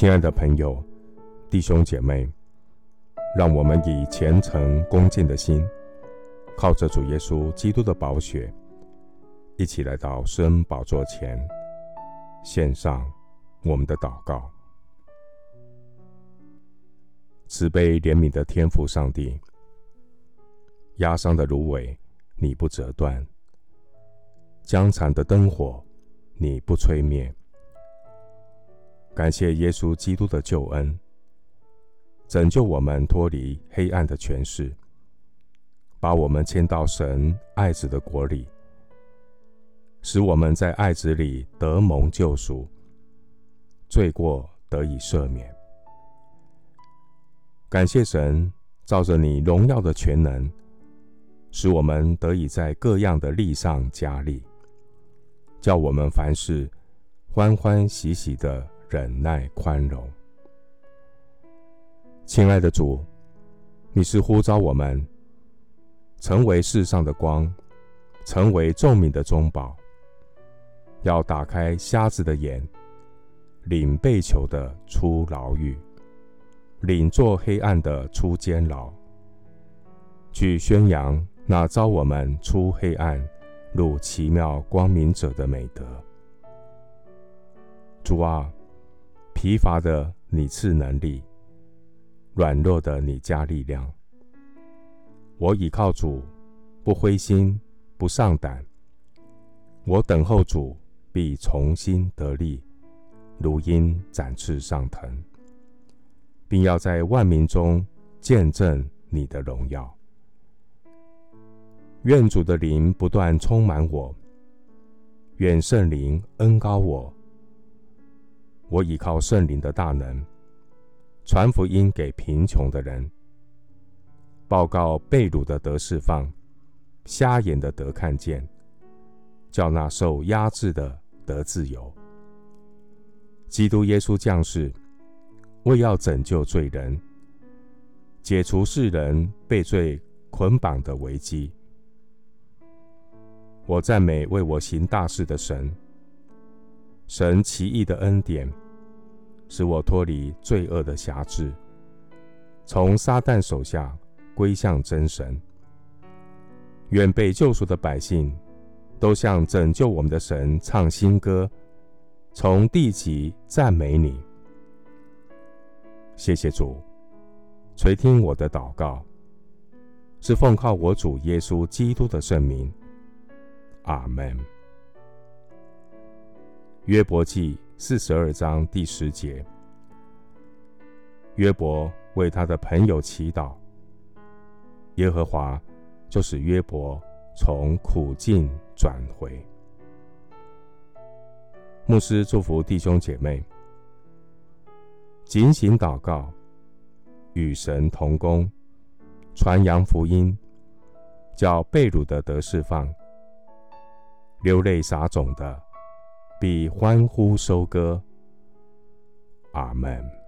亲爱的朋友、弟兄姐妹，让我们以虔诚恭敬的心，靠着主耶稣基督的宝血，一起来到施恩宝座前，献上我们的祷告。慈悲怜悯的天父上帝，压伤的芦苇你不折断，将残的灯火你不吹灭。感谢耶稣基督的救恩，拯救我们脱离黑暗的权势，把我们迁到神爱子的国里，使我们在爱子里得蒙救赎，罪过得以赦免。感谢神，照着你荣耀的全能，使我们得以在各样的力上加力，叫我们凡事欢欢喜喜的。忍耐宽容，亲爱的主，你是呼召我们成为世上的光，成为众民的中宝，要打开瞎子的眼，领被囚的出牢狱，领坐黑暗的出监牢，去宣扬那召我们出黑暗入奇妙光明者的美德。主啊！疲乏的你赐能力，软弱的你加力量。我倚靠主，不灰心，不丧胆。我等候主，必重新得力，如鹰展翅上腾，并要在万民中见证你的荣耀。愿主的灵不断充满我，愿圣灵恩膏我。我倚靠圣灵的大能，传福音给贫穷的人，报告被掳的得释放，瞎眼的得看见，叫那受压制的得自由。基督耶稣降世，为要拯救罪人，解除世人被罪捆绑的危机。我赞美为我行大事的神。神奇异的恩典，使我脱离罪恶的辖制，从撒旦手下归向真神。愿被救赎的百姓都向拯救我们的神唱新歌，从地极赞美你。谢谢主，垂听我的祷告，是奉靠我主耶稣基督的圣名。阿门。约伯记四十二章第十节，约伯为他的朋友祈祷，耶和华就使约伯从苦境转回。牧师祝福弟兄姐妹，警醒祷告，与神同工，传扬福音，叫被掳的得释放，流泪撒种的。必欢呼收割，阿门。